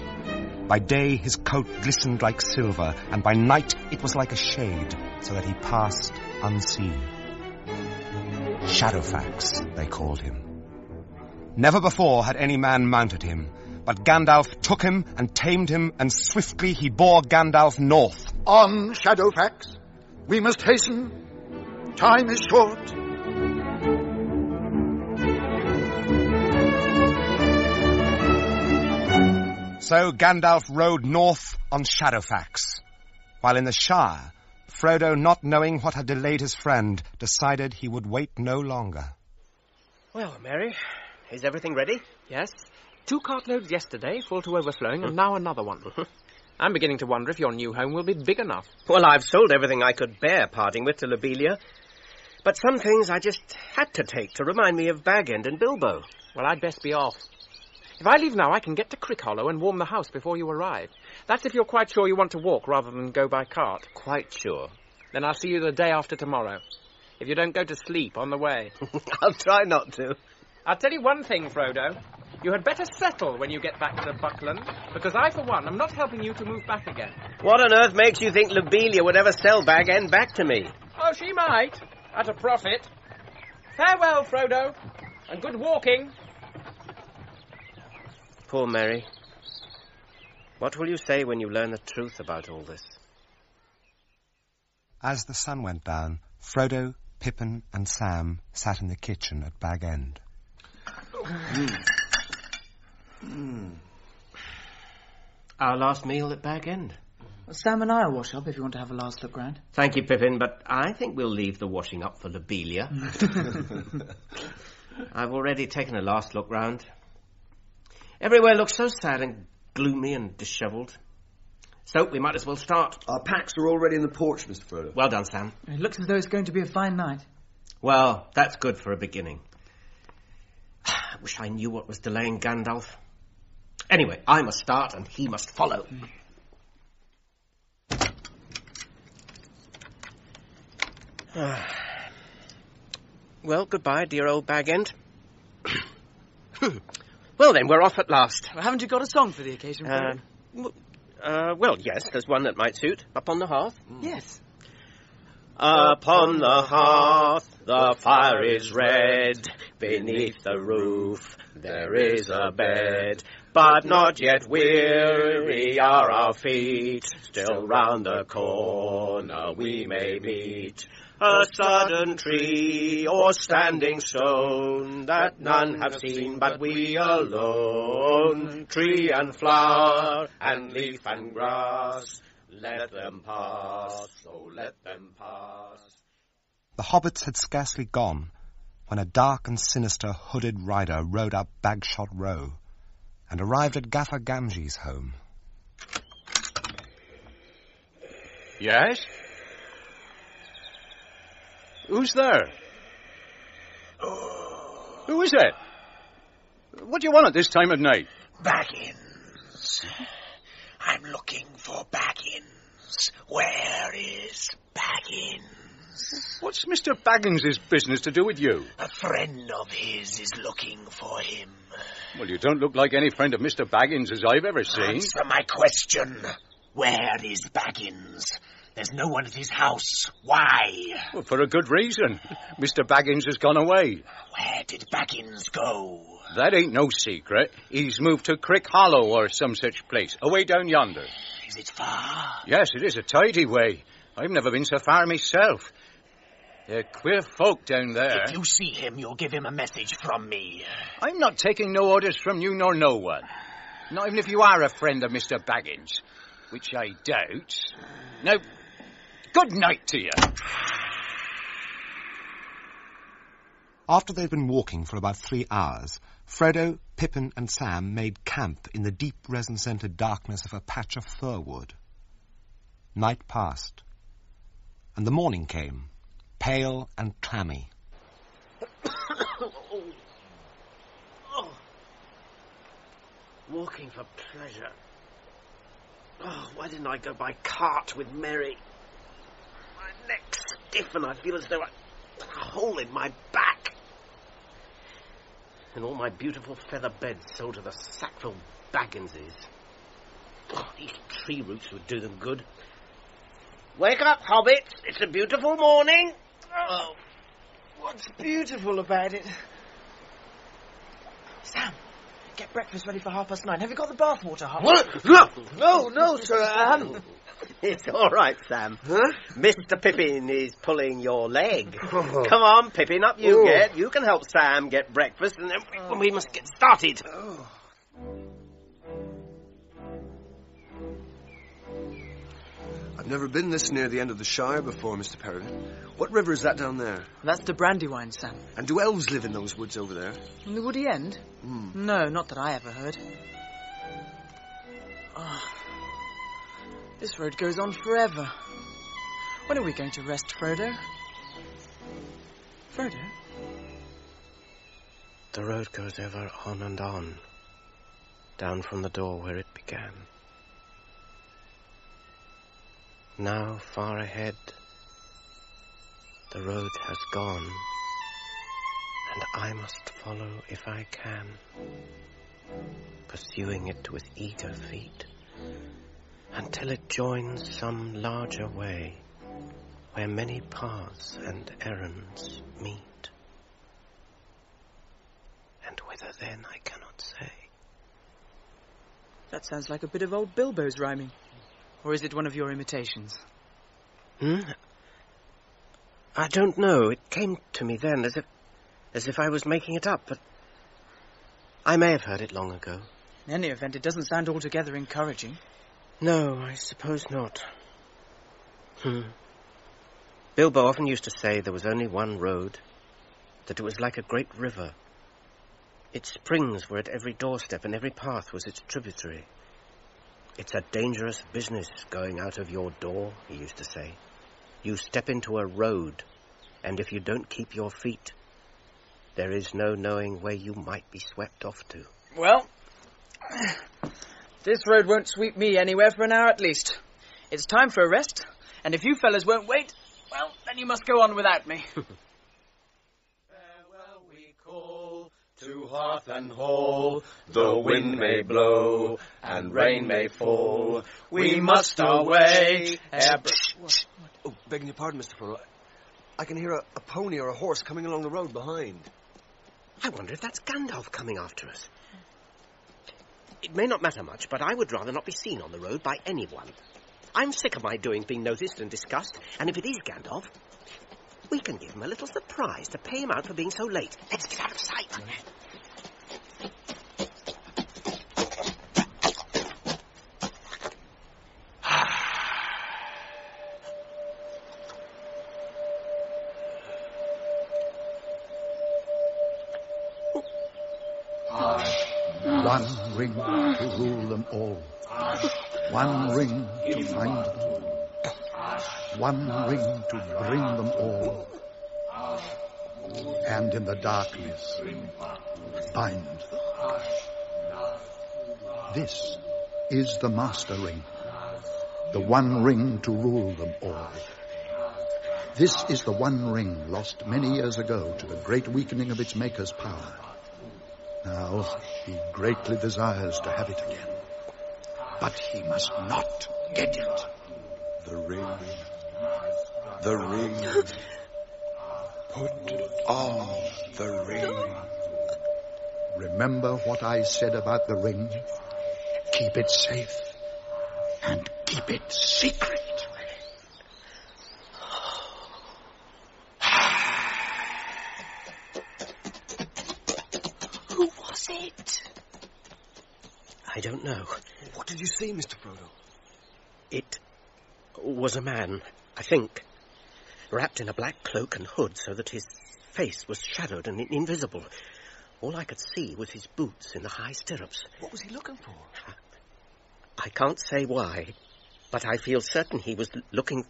Speaker 5: By day his coat glistened like silver, and by night it was like a shade, so that he passed unseen. Shadowfax, they called him. Never before had any man mounted him, but Gandalf took him and tamed him, and swiftly he bore Gandalf north.
Speaker 10: On, Shadowfax. We must hasten. Time is short.
Speaker 5: So Gandalf rode north on Shadowfax, while in the Shire, Frodo, not knowing what had delayed his friend, decided he would wait no longer.
Speaker 2: Well, Merry, is everything ready?
Speaker 3: Yes. Two cartloads yesterday, full to overflowing, and hmm. now another one. I'm beginning to wonder if your new home will be big enough.
Speaker 2: Well, I've sold everything I could bear parting with to Lobelia. But some things I just had to take to remind me of Bag End and Bilbo.
Speaker 3: Well, I'd best be off. If I leave now, I can get to Crickhollow and warm the house before you arrive. That's if you're quite sure you want to walk rather than go by cart.
Speaker 2: Quite sure.
Speaker 3: Then I'll see you the day after tomorrow. If you don't go to sleep on the way.
Speaker 2: I'll try not to.
Speaker 3: I'll tell you one thing, Frodo. You had better settle when you get back to Buckland, because I, for one, am not helping you to move back again.
Speaker 2: What on earth makes you think Lobelia would ever sell Bag End back to me?
Speaker 3: Oh, she might, at a profit. Farewell, Frodo, and good walking.
Speaker 2: Poor Merry. What will you say when you learn the truth about all this?
Speaker 5: As the sun went down, Frodo, Pippin, and Sam sat in the kitchen at Bag End. Hmm.
Speaker 2: Our last meal at Bag End.
Speaker 1: Well, Sam and I'll wash up if you want to have a last look round.
Speaker 2: Thank you, Pippin, but I think we'll leave the washing up for Lobelia. I've already taken a last look round. Everywhere looks so sad and gloomy and dishevelled. So we might as well start.
Speaker 4: Our packs are already in the porch, Mr. Frodo.
Speaker 2: Well done, Sam.
Speaker 1: It looks as though it's going to be a fine night.
Speaker 2: Well, that's good for a beginning. I wish I knew what was delaying Gandalf. Anyway, I must start and he must follow. well, goodbye, dear old Bag End. well, then, we're off at last.
Speaker 1: Well, haven't you got a song for the occasion,
Speaker 2: Uh, uh, well, yes, there's one that might suit. Up on the hearth.
Speaker 1: Yes.
Speaker 2: Upon the hearth the fire is red. Beneath the roof there is a bed. But not yet weary are our feet. Still round the corner we may meet. A sudden tree or standing stone that none have seen but we alone. Tree and flower and leaf and grass. Let them pass, oh let them pass.
Speaker 5: The hobbits had scarcely gone when a dark and sinister hooded rider rode up Bagshot Row and arrived at Gaffer Gamgee's home.
Speaker 13: Yes? Who's there? Who is it? What do you want at this time of night?
Speaker 17: Baggins. I'm looking for Baggins. Where is Baggins?
Speaker 13: What's Mr. Baggins's business to do with you?
Speaker 17: A friend of his is looking for him.
Speaker 13: Well, you don't look like any friend of Mr. Baggins's I've ever seen.
Speaker 17: Answer my question. Where is Baggins? There's no one at his house. Why?
Speaker 13: Well, for a good reason. Mr. Baggins has gone away.
Speaker 17: Where did Baggins go?
Speaker 13: That ain't no secret. He's moved to Crickhollow or some such place, away down yonder.
Speaker 17: Is it far?
Speaker 13: Yes, it is a tidy way. I've never been so far myself. They're queer folk down there.
Speaker 17: If you see him, you'll give him a message from me.
Speaker 13: I'm not taking no orders from you nor no one. Not even if you are a friend of Mr. Baggins, which I doubt. Now, good night to you.
Speaker 5: After they'd been walking for about three hours, Frodo, Pippin, and Sam made camp in the deep resin-scented darkness of a patch of fir wood. Night passed, and the morning came, pale and clammy.
Speaker 2: Oh. Walking for pleasure. Oh, why didn't I go by cart with Merry? My neck's stiff and I feel as though I a hole in my back. And all my beautiful feather beds sold to the Sackville Bagginses. Oh, these tree roots would do them good. Wake up, hobbits! It's a beautiful morning.
Speaker 1: Oh, what's beautiful about it? Sam, get breakfast ready for half past nine. Have you got the bathwater?
Speaker 14: No, no, no, sir, I haven't.
Speaker 2: It's all right, Sam. Huh? Mr. Pippin is pulling your leg. Come on, Pippin, up you
Speaker 14: Oh.
Speaker 2: get. You can help Sam get breakfast, and then we, we must get started.
Speaker 18: I've never been this near the end of the Shire before, Mr. Peregrine. What river is that down there?
Speaker 1: That's the Brandywine, Sam.
Speaker 18: And do elves live in those woods over there?
Speaker 1: In the Woody End?
Speaker 18: Hmm.
Speaker 1: No, not that I ever heard. Ah, this road goes on forever. When are we going to rest, Frodo? Frodo?
Speaker 2: The road goes ever on and on, down from the door where it began. Now, far ahead, the road has gone, and I must follow if I can, pursuing it with eager feet, until it joins some larger way, where many paths and errands meet. And whither then I cannot say.
Speaker 1: That sounds like a bit of old Bilbo's rhyming. Or is it one of your imitations?
Speaker 2: Hmm? I don't know. It came to me then as if as if I was making it up, but I may have heard it long ago.
Speaker 1: In any event, it doesn't sound altogether encouraging.
Speaker 2: No, I suppose not. Hmm. Bilbo often used to say there was only one road, that it was like a great river. Its springs were at every doorstep, and every path was its tributary. It's a dangerous business going out of your door, he used to say. You step into a road, and if you don't keep your feet, there is no knowing where you might be swept off to.
Speaker 1: Well, this road won't sweep me anywhere for an hour at least. It's time for a rest, and if you fellas won't wait, well, then you must go on without me.
Speaker 6: Farewell, we call to hearth and hall, the wind may blow and rain may fall. We must away. ere
Speaker 18: Oh, begging your pardon, Mr. Frodo. I can hear a, a pony or a horse coming along the road behind.
Speaker 2: I wonder if that's Gandalf coming after us. It may not matter much, but I would rather not be seen on the road by anyone. I'm sick of my doings being noticed and discussed, and if it is Gandalf, we can give him a little surprise to pay him out for being so late. Let's get out of sight.
Speaker 10: Ring to rule them all. One ring to find them. all. One ring to bring them all. And in the darkness, bind them. This is the Master Ring. The one ring to rule them all. This is the one ring lost many years ago to the great weakening of its maker's power. Now he greatly desires to have it again. But he must not get it.
Speaker 18: The ring. The ring. Put on the ring.
Speaker 10: Remember what I said about the ring? Keep it safe and keep it secret.
Speaker 2: Don't know.
Speaker 18: What did you see, Mr. Frodo?
Speaker 2: It was a man, I think, wrapped in a black cloak and hood so that his face was shadowed and invisible. All I could see was his boots in the high stirrups.
Speaker 18: What was he looking for?
Speaker 2: I can't say why, but I feel certain he was looking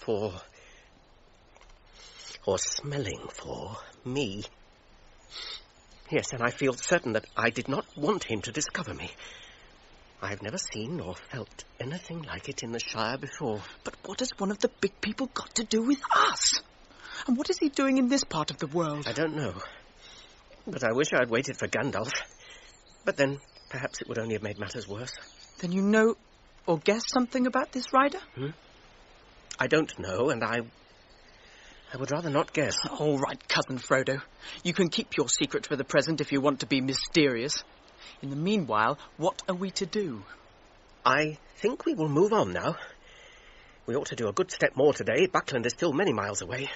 Speaker 2: for. or smelling for me. Yes, and I feel certain that I did not want him to discover me. I have never seen or felt anything like it in the Shire before.
Speaker 1: But what has one of the big people got to do with us? And what is he doing in this part of the world?
Speaker 2: I don't know. But I wish I had waited for Gandalf. But then, perhaps it would only have made matters worse.
Speaker 1: Then you know or guess something about this rider?
Speaker 2: Hmm? I don't know, and I. I would rather not guess.
Speaker 1: All right, cousin Frodo. You can keep your secret for the present if you want to be mysterious. In the meanwhile, what are we to do?
Speaker 2: I think we will move on now. We ought to do a good step more today. Buckland is still many miles away.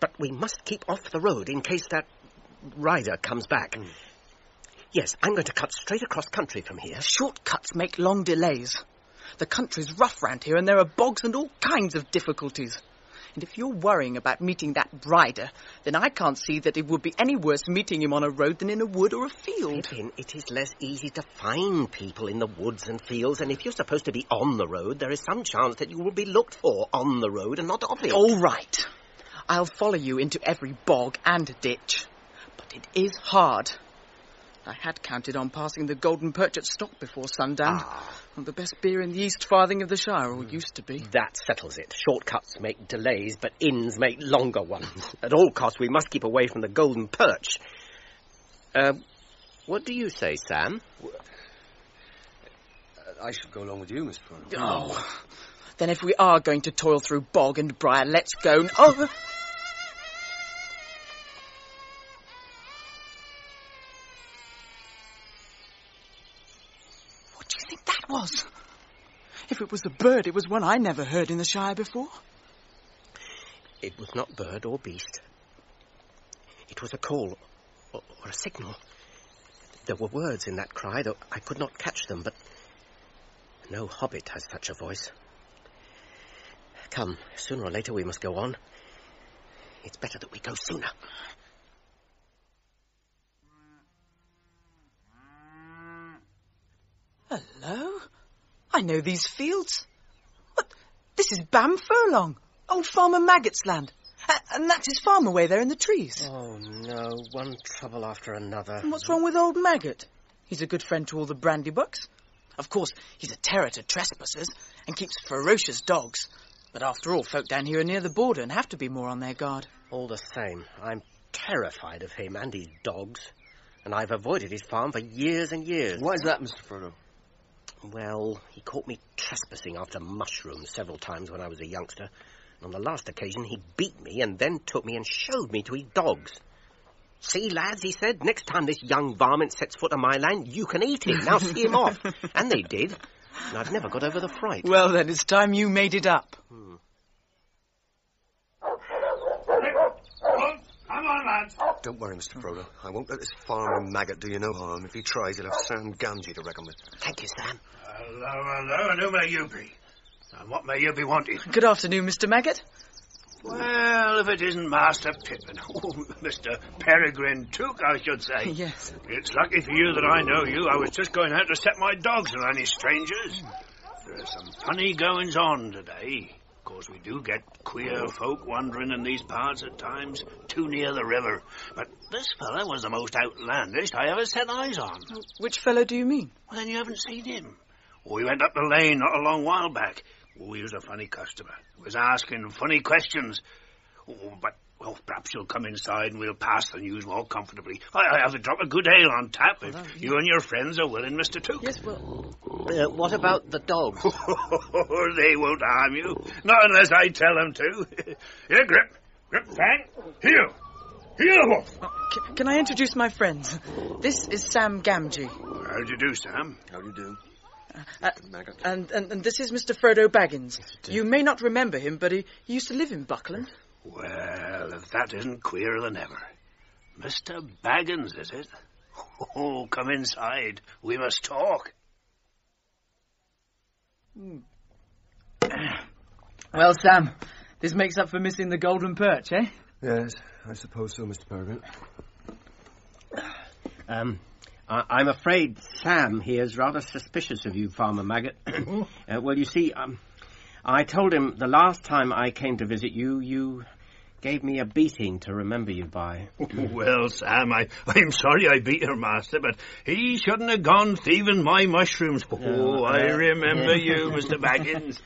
Speaker 2: But we must keep off the road in case that rider comes back. Hmm. Yes, I'm going to cut straight across country from here.
Speaker 1: Shortcuts make long delays. The country's rough round here, and there are bogs and all kinds of difficulties. And if you're worrying about meeting that rider, then I can't see that it would be any worse meeting him on a road than in a wood or a field.
Speaker 2: Pippin, it is less easy to find people in the woods and fields, and if you're supposed to be on the road, there is some chance that you will be looked for on the road and not off it.
Speaker 1: All right. I'll follow you into every bog and ditch. But it is hard. I had counted on passing the Golden Perch at Stock before sundown. Ah. Well, the best beer in the East Farthing of the Shire, or used to be.
Speaker 2: That settles it. Shortcuts make delays, but inns make longer ones. At all costs, we must keep away from the Golden Perch. Uh, what do you say, Sam?
Speaker 18: I should go along with you, Miss Frodo.
Speaker 1: Oh. Then if we are going to toil through bog and briar, let's go. Oh! Was? If it was a bird, it was one I never heard in the Shire before.
Speaker 2: It was not bird or beast. It was a call or, or a signal. There were words in that cry, though I could not catch them, but no hobbit has such a voice. Come, sooner or later we must go on. It's better that we go sooner.
Speaker 1: Hello? I know these fields. What? This is Bamfurlong, old Farmer Maggot's land. A- and that's his farm away there in the trees.
Speaker 2: Oh, no. One trouble after another.
Speaker 1: And what's wrong with old Maggot? He's a good friend to all the Brandybucks. Of course, he's a terror to trespassers and keeps ferocious dogs. But after all, folk down here are near the border and have to be more on their guard.
Speaker 2: All the same, I'm terrified of him and his dogs. And I've avoided his farm for years and years.
Speaker 18: Why is that, Mr. Frodo?
Speaker 2: Well, he caught me trespassing after mushrooms several times when I was a youngster. And on the last occasion, he beat me and then took me and showed me to his dogs. See, lads, he said, next time this young varmint sets foot on my land, you can eat him. Now see him off. And they did. And I've never got over the fright.
Speaker 1: Well, then, it's time you made it up.
Speaker 13: Come on, lads.
Speaker 18: Don't worry, Mr. Frodo. I won't let this Farmer Maggot do you no harm. If he tries, he'll have Sam Gamgee to reckon with.
Speaker 2: Thank you, Sam.
Speaker 13: Hello, hello, and who may you be? And what may you be wanting?
Speaker 1: Good afternoon, Mr. Maggot.
Speaker 13: Well, if it isn't Master Pippin. Oh, Mr. Peregrine Took, I should say.
Speaker 1: Yes.
Speaker 13: It's lucky for you that I know you. I was just going out to set my dogs on any strangers. There are some funny goings on today. Course, we do get queer folk wandering in these parts at times, too near the river. But this fella was the most outlandish I ever set eyes on.
Speaker 1: Which fellow do you mean?
Speaker 13: Well, then you haven't seen him. We went up the lane not a long while back. He was a funny customer. He was asking funny questions. Oh, but, well, perhaps you'll come inside and we'll pass the news more comfortably. I, I have a drop of good ale on tap if you and your friends are willing, Mr. Took.
Speaker 1: Yes, well...
Speaker 2: Uh, what about the dogs?
Speaker 13: they won't harm you. Not unless I tell them to. Here, Grip. Grip, Fang. Here. Here, Wolf.
Speaker 1: C- can I introduce my friends? This is Sam Gamgee.
Speaker 13: How do you do, Sam?
Speaker 18: How do you do?
Speaker 1: Uh, and, and, and this is Mr. Frodo Baggins. You may not remember him, but he, he used to live in Buckland.
Speaker 13: Well, if that isn't queerer than ever. Mr. Baggins, is it? Oh, come inside. We must talk.
Speaker 1: Well, Sam, this makes up for missing the Golden Perch, eh?
Speaker 11: Yes, I suppose so, Mr. Peregrine.
Speaker 2: Um, I- I'm afraid Sam here is rather suspicious of you, Farmer Maggot. uh, well, you see, um, I told him the last time I came to visit you, you gave me a beating to remember you by.
Speaker 13: well, Sam, I, I'm sorry I beat your master, but he shouldn't have gone thieving my mushrooms. Oh, I
Speaker 2: uh,
Speaker 13: remember
Speaker 2: yeah.
Speaker 13: you, Mr. Baggins.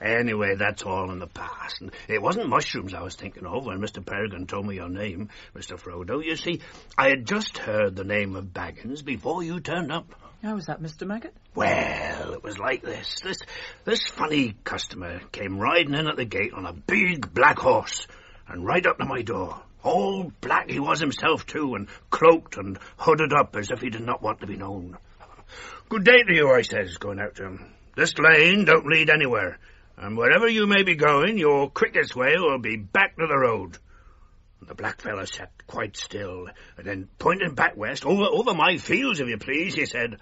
Speaker 13: anyway, that's all in the past. And it wasn't mushrooms I was thinking of when Mr. Peregrine told me your name, Mr. Frodo. You see, I had just heard the name of Baggins before you turned up.
Speaker 1: How was that, Mr. Maggot?
Speaker 13: Well, it was like this. This this funny customer came riding in at the gate on a big black horse and right up to my door. All black he was himself too, and cloaked and hooded up as if he did not want to be known. Good day to you, I says, going out to him. This lane don't lead anywhere, and wherever you may be going, your quickest way will be back to the road. The black fellow sat quite still, and then pointing back west, over, over my fields, if you please, he said,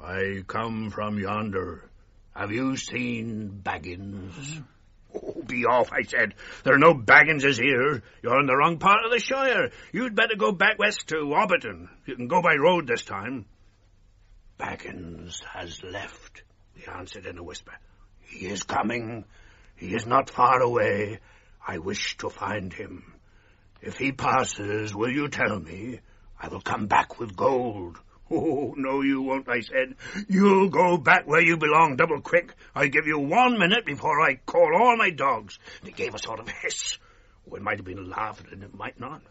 Speaker 13: I come from yonder. Have you seen Baggins? Oh, be off, I said. There are no Bagginses here. You're in the wrong part of the Shire. You'd better go back west to Hobbiton. You can go by road this time. Baggins has left, he answered in a whisper. He is coming. He is not far away. I wish to find him. If he passes, will you tell me? I will come back with gold. Oh, no, you won't, I said. You'll go back where you belong, double quick. I give you one minute before I call all my dogs. He gave a sort of hiss. Oh, it might have been laughing, and it might not.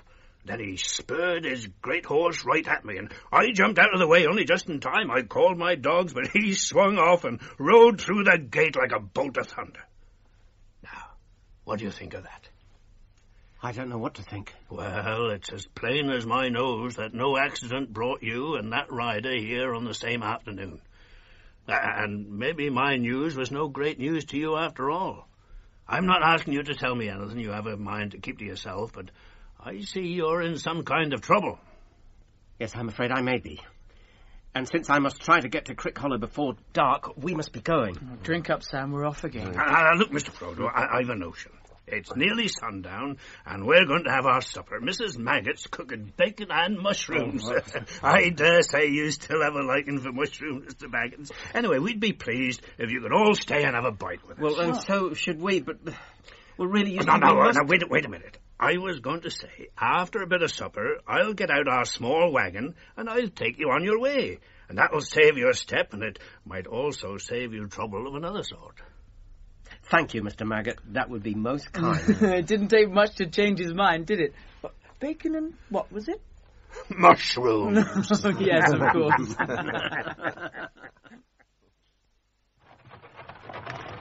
Speaker 13: Then he spurred his great horse right at me, and I jumped out of the way only just in time. I called my dogs, but he swung off and rode through the gate like a bolt of thunder. Now, what do you think of that?
Speaker 2: I don't know what to think.
Speaker 13: Well, it's as plain as my nose that no accident brought you and that rider here on the same afternoon. And maybe my news was no great news to you after all. I'm not asking you to tell me anything you have a mind to keep to yourself, but I see you're in some kind of trouble.
Speaker 2: Yes, I'm afraid I may be. And since I must try to get to Crickhollow before dark, we must be going.
Speaker 1: Drink up, Sam. We're off again.
Speaker 13: Now, now, look, Mr. Frodo, I, I've a notion. It's nearly sundown, and we're going to have our supper. Mrs. Maggot's cooking bacon and mushrooms. Oh, I dare say you still have a liking for mushrooms, Mr. Baggins. Anyway, we'd be pleased if you could all stay and have a bite with us.
Speaker 2: Well, and so should we, but... Well, really, you
Speaker 13: No, no,
Speaker 2: we
Speaker 13: no, wait, wait a minute. I was going to say, after a bit of supper, I'll get out our small wagon and I'll take you on your way. And that'll save you a step, and it might also save you trouble of another sort.
Speaker 2: Thank you, Mr. Maggot. That would be most kind.
Speaker 1: it didn't take much to change his mind, did it? What, bacon and what was it?
Speaker 13: Mushrooms.
Speaker 1: yes, of course.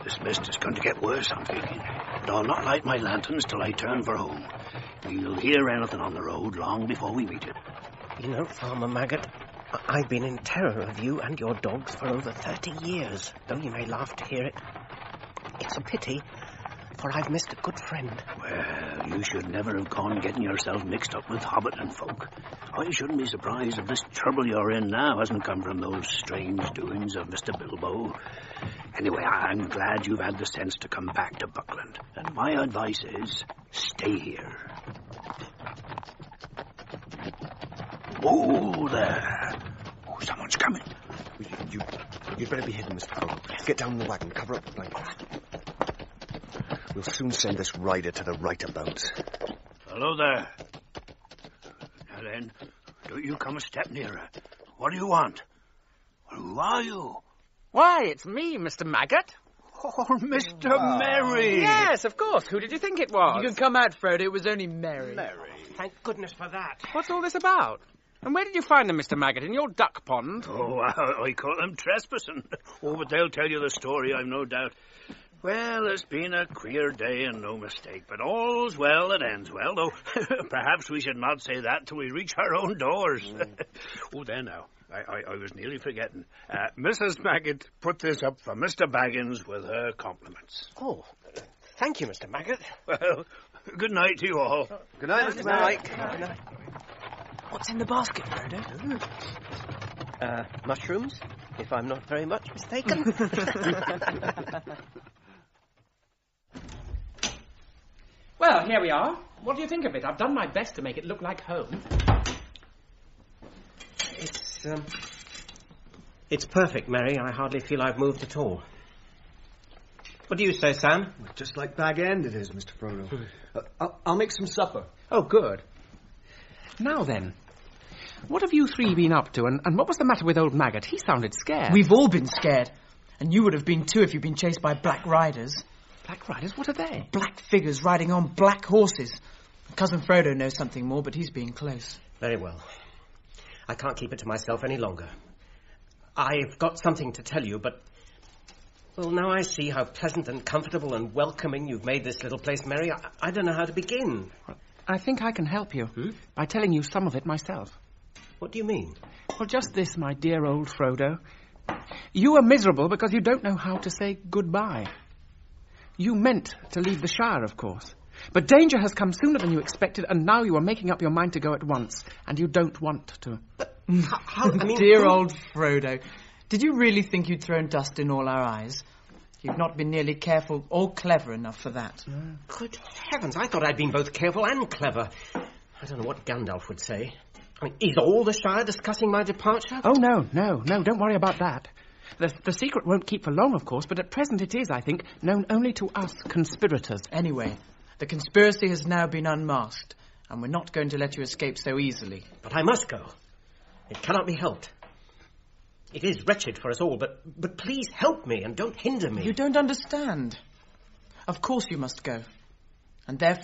Speaker 13: This mist is going to get worse, I'm thinking. But I'll not light my lanterns till I turn for home. We'll hear anything on the road long before we meet it.
Speaker 2: You know, Farmer Maggot, I've been in terror of you and your dogs for over 30 years, though you may laugh to hear it. It's a pity, for I've missed a good friend.
Speaker 13: Well, you should never have gone getting yourself mixed up with Hobbiton folk. Oh, I shouldn't be surprised if this trouble you're in now hasn't come from those strange doings of Mr. Bilbo. Anyway, I- I'm glad you've had the sense to come back to Buckland. And my advice is, stay here. Oh, there. Oh, someone's coming.
Speaker 11: You, you'd better be hidden, Mr. Frodo. Get down in the wagon, cover up the blankets. We'll soon send this rider to the right abouts.
Speaker 13: Hello there. Now then, don't you come a step nearer. What do you want? Who are you?
Speaker 3: Why, it's me, Mr. Maggot.
Speaker 13: Oh, Mr. Merry.
Speaker 3: Yes, of course. Who did you think it was?
Speaker 1: You can come out, Frodo. It was only Merry. Merry.
Speaker 2: Thank goodness for that.
Speaker 3: What's all this about? And where did you find them, Mr. Maggot? In your duck pond?
Speaker 13: Oh, I, I call them trespassing. Oh, but they'll tell you the story, I've no doubt. Well, it's been a queer day and no mistake, but all's well that ends well, though perhaps we should not say that till we reach our own doors. oh, there now. I, I, I was nearly forgetting. Uh, Mrs. Maggot put this up for Mr. Baggins with her compliments.
Speaker 2: Oh, thank you, Mr. Maggot.
Speaker 13: Well, good night to you all.
Speaker 2: Good night, Mr. Maggot. Good night.
Speaker 1: What's in the basket, Frodo?
Speaker 2: Uh, mushrooms, if I'm not very much mistaken.
Speaker 3: here we are. What do you think of it? I've done my best to make it look like home.
Speaker 2: It's, um, it's perfect, Merry. I hardly feel I've moved at all. What do you say, Sam?
Speaker 4: Just like Bag End it is, Mr. Frodo. Uh, I'll, I'll make some supper.
Speaker 3: Oh, good. Now then, what have you three been up to, and, and what was the matter with old Maggot? He sounded scared.
Speaker 1: We've all been scared. And you would have been too if you'd been chased by black riders.
Speaker 3: Black riders? What are they?
Speaker 1: Black figures riding on black horses. Cousin Frodo knows something more, but he's being close.
Speaker 2: Very well. I can't keep it to myself any longer. I've got something to tell you, but. Well, now I see how pleasant and comfortable and welcoming you've made this little place, Merry. I, I don't know how to begin.
Speaker 3: I think I can help you hmm? by telling you some of it myself.
Speaker 2: What do you mean?
Speaker 3: Well, just this, my dear old Frodo. You are miserable because you don't know how to say goodbye. You meant to leave the Shire, of course. But danger has come sooner than you expected, and now you are making up your mind to go at once, and you don't want to.
Speaker 2: How, I
Speaker 1: Dear old Frodo. Did you really think you'd thrown dust in all our eyes? You've not been nearly careful or clever enough for that.
Speaker 2: Good heavens, I thought I'd been both careful and clever. I don't know what Gandalf would say. I mean, is all the Shire discussing my departure?
Speaker 3: Oh, no, no, no, don't worry about that. The, the secret won't keep for long, of course, but at present it is, I think, known only to us conspirators.
Speaker 1: Anyway, the conspiracy has now been unmasked, and we're not going to let you escape so easily.
Speaker 2: But I must go. It cannot be helped. It is wretched for us all, but, but please help me and don't hinder me.
Speaker 1: You don't understand. Of course you must go. And therefore